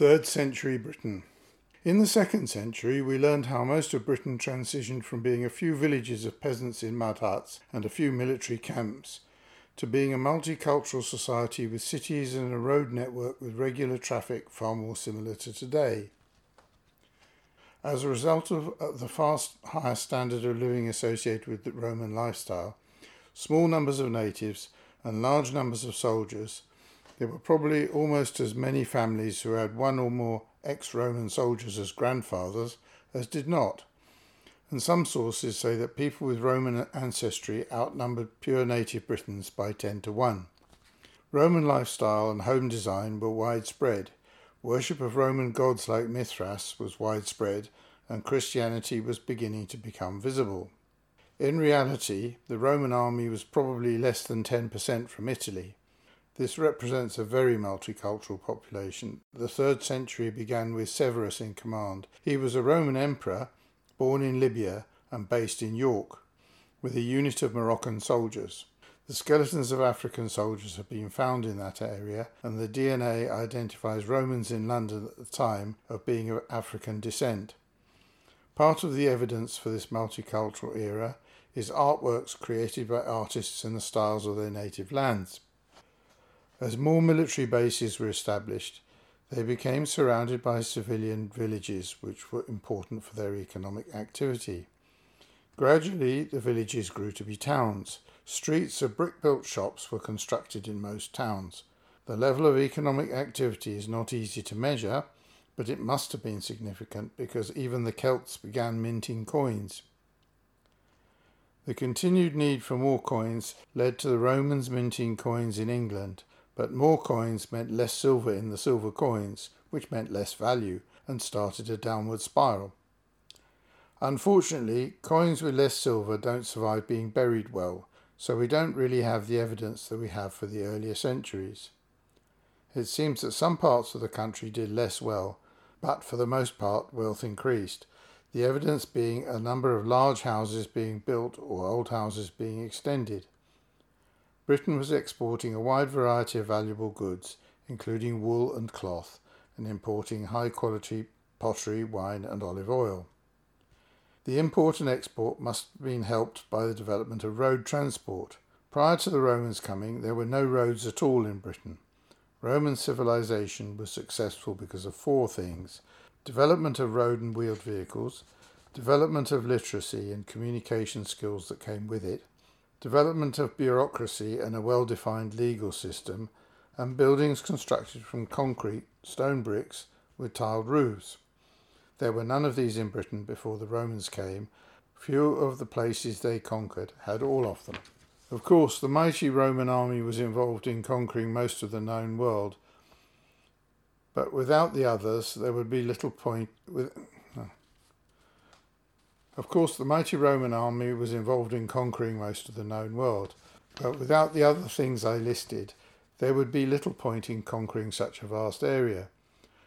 Third century Britain. In the second century, we learned how most of Britain transitioned from being a few villages of peasants in mud huts and a few military camps to being a multicultural society with cities and a road network with regular traffic far more similar to today. As a result of the fast higher standard of living associated with the Roman lifestyle, small numbers of natives and large numbers of soldiers, there were probably almost as many families who had one or more ex Roman soldiers as grandfathers as did not. And some sources say that people with Roman ancestry outnumbered pure native Britons by 10 to 1. Roman lifestyle and home design were widespread, Worship of Roman gods like Mithras was widespread, and Christianity was beginning to become visible. In reality, the Roman army was probably less than 10% from Italy. This represents a very multicultural population. The third century began with Severus in command. He was a Roman emperor, born in Libya and based in York, with a unit of Moroccan soldiers. The skeletons of African soldiers have been found in that area, and the DNA identifies Romans in London at the time of being of African descent. Part of the evidence for this multicultural era is artworks created by artists in the styles of their native lands. As more military bases were established, they became surrounded by civilian villages which were important for their economic activity. Gradually, the villages grew to be towns, Streets of brick built shops were constructed in most towns. The level of economic activity is not easy to measure, but it must have been significant because even the Celts began minting coins. The continued need for more coins led to the Romans minting coins in England, but more coins meant less silver in the silver coins, which meant less value, and started a downward spiral. Unfortunately, coins with less silver don't survive being buried well, so we don't really have the evidence that we have for the earlier centuries. It seems that some parts of the country did less well, but for the most part wealth increased, the evidence being a number of large houses being built or old houses being extended. Britain was exporting a wide variety of valuable goods, including wool and cloth, and importing high quality pottery, wine, and olive oil. The import and export must have been helped by the development of road transport. Prior to the Romans' coming, there were no roads at all in Britain. Roman civilization was successful because of four things development of road and wheeled vehicles, development of literacy and communication skills that came with it, development of bureaucracy and a well defined legal system, and buildings constructed from concrete, stone bricks with tiled roofs. There were none of these in Britain before the Romans came. Few of the places they conquered had all of them. Of course, the mighty Roman army was involved in conquering most of the known world, but without the others, there would be little point. With, Of course, the mighty Roman army was involved in conquering most of the known world, but without the other things I listed, there would be little point in conquering such a vast area.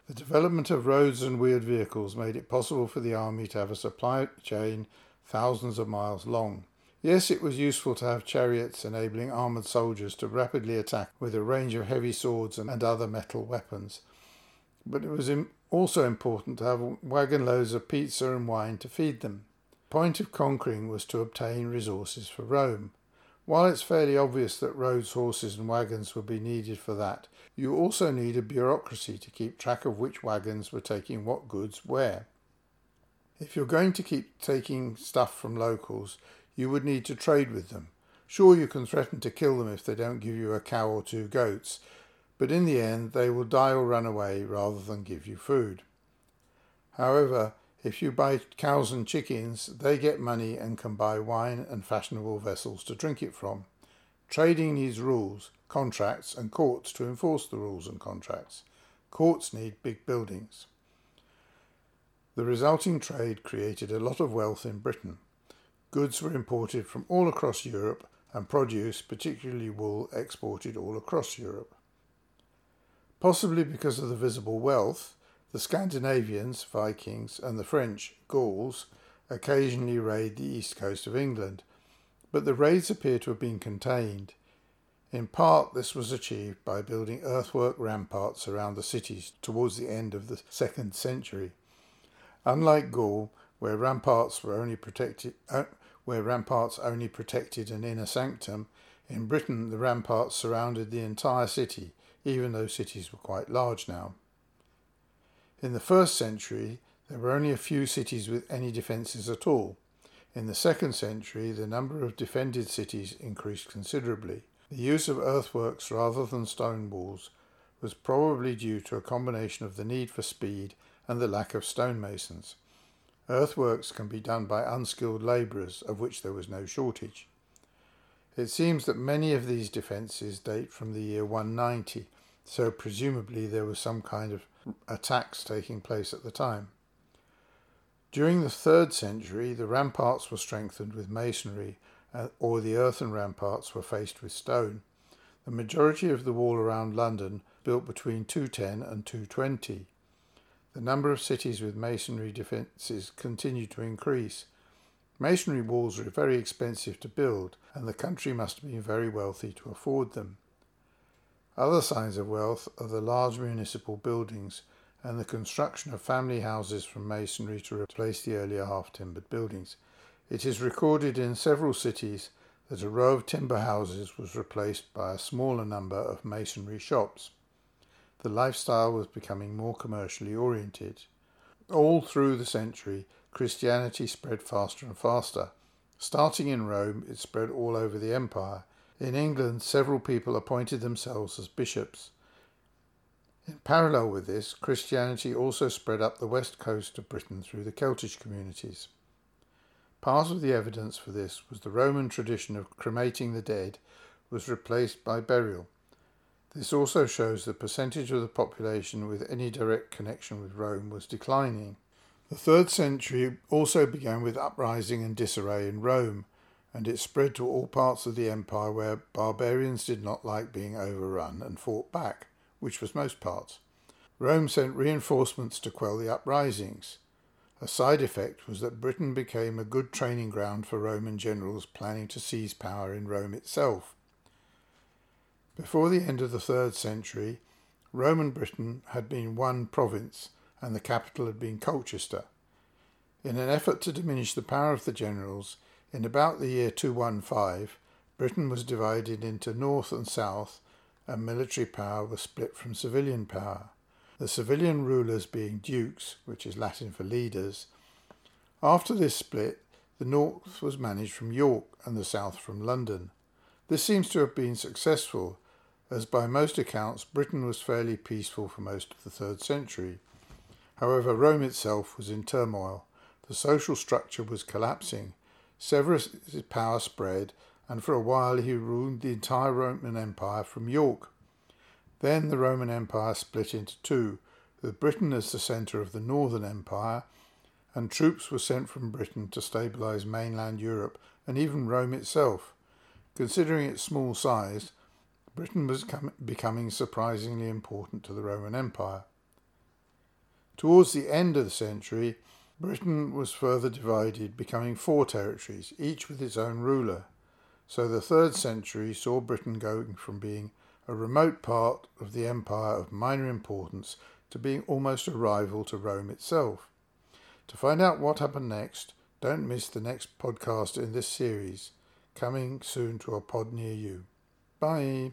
The development of roads and wheeled vehicles made it possible for the army to have a supply chain thousands of miles long. Yes, it was useful to have chariots enabling armoured soldiers to rapidly attack with a range of heavy swords and other metal weapons, but it was also important to have wagon loads of pizza and wine to feed them. Point of conquering was to obtain resources for Rome. While it's fairly obvious that roads, horses, and wagons would be needed for that, you also need a bureaucracy to keep track of which wagons were taking what goods where. If you're going to keep taking stuff from locals, you would need to trade with them. Sure, you can threaten to kill them if they don't give you a cow or two goats, but in the end they will die or run away rather than give you food. However, if you buy cows and chickens, they get money and can buy wine and fashionable vessels to drink it from. Trading needs rules, contracts, and courts to enforce the rules and contracts. Courts need big buildings. The resulting trade created a lot of wealth in Britain. Goods were imported from all across Europe and produce, particularly wool, exported all across Europe. Possibly because of the visible wealth, the Scandinavians, Vikings, and the French, Gauls, occasionally raid the east coast of England, but the raids appear to have been contained. In part, this was achieved by building earthwork ramparts around the cities towards the end of the second century. Unlike Gaul, where ramparts were only protected, uh, where ramparts only protected an inner sanctum, in Britain the ramparts surrounded the entire city, even though cities were quite large now. In the first century, there were only a few cities with any defences at all. In the second century, the number of defended cities increased considerably. The use of earthworks rather than stone walls was probably due to a combination of the need for speed and the lack of stonemasons. Earthworks can be done by unskilled labourers, of which there was no shortage. It seems that many of these defences date from the year 190, so presumably there was some kind of attacks taking place at the time. During the third century, the ramparts were strengthened with masonry, uh, or the earthen ramparts were faced with stone. The majority of the wall around London built between 210 and 220. The number of cities with masonry defences continued to increase. Masonry walls are very expensive to build, and the country must have been very wealthy to afford them. Other signs of wealth are the large municipal buildings and the construction of family houses from masonry to replace the earlier half timbered buildings. It is recorded in several cities that a row of timber houses was replaced by a smaller number of masonry shops. The lifestyle was becoming more commercially oriented. All through the century, Christianity spread faster and faster. Starting in Rome, it spread all over the empire, in England, several people appointed themselves as bishops. In parallel with this, Christianity also spread up the west coast of Britain through the Celtic communities. Part of the evidence for this was the Roman tradition of cremating the dead was replaced by burial. This also shows the percentage of the population with any direct connection with Rome was declining. The third century also began with uprising and disarray in Rome, and it spread to all parts of the empire where barbarians did not like being overrun and fought back, which was most parts. Rome sent reinforcements to quell the uprisings. A side effect was that Britain became a good training ground for Roman generals planning to seize power in Rome itself. Before the end of the third century, Roman Britain had been one province, and the capital had been Colchester. In an effort to diminish the power of the generals, in about the year 215, Britain was divided into north and south, and military power was split from civilian power, the civilian rulers being dukes, which is Latin for leaders. After this split, the north was managed from York and the south from London. This seems to have been successful, as by most accounts Britain was fairly peaceful for most of the third century. However, Rome itself was in turmoil. The social structure was collapsing, Severus' power spread, and for a while he ruled the entire Roman Empire from York. Then the Roman Empire split into two, with Britain as the centre of the Northern Empire, and troops were sent from Britain to stabilise mainland Europe and even Rome itself. Considering its small size, Britain was becoming surprisingly important to the Roman Empire. Towards the end of the century, Britain was further divided, becoming four territories, each with its own ruler. So the third century saw Britain going from being a remote part of the empire of minor importance to being almost a rival to Rome itself. To find out what happened next, don't miss the next podcast in this series, coming soon to a pod near you. Bye.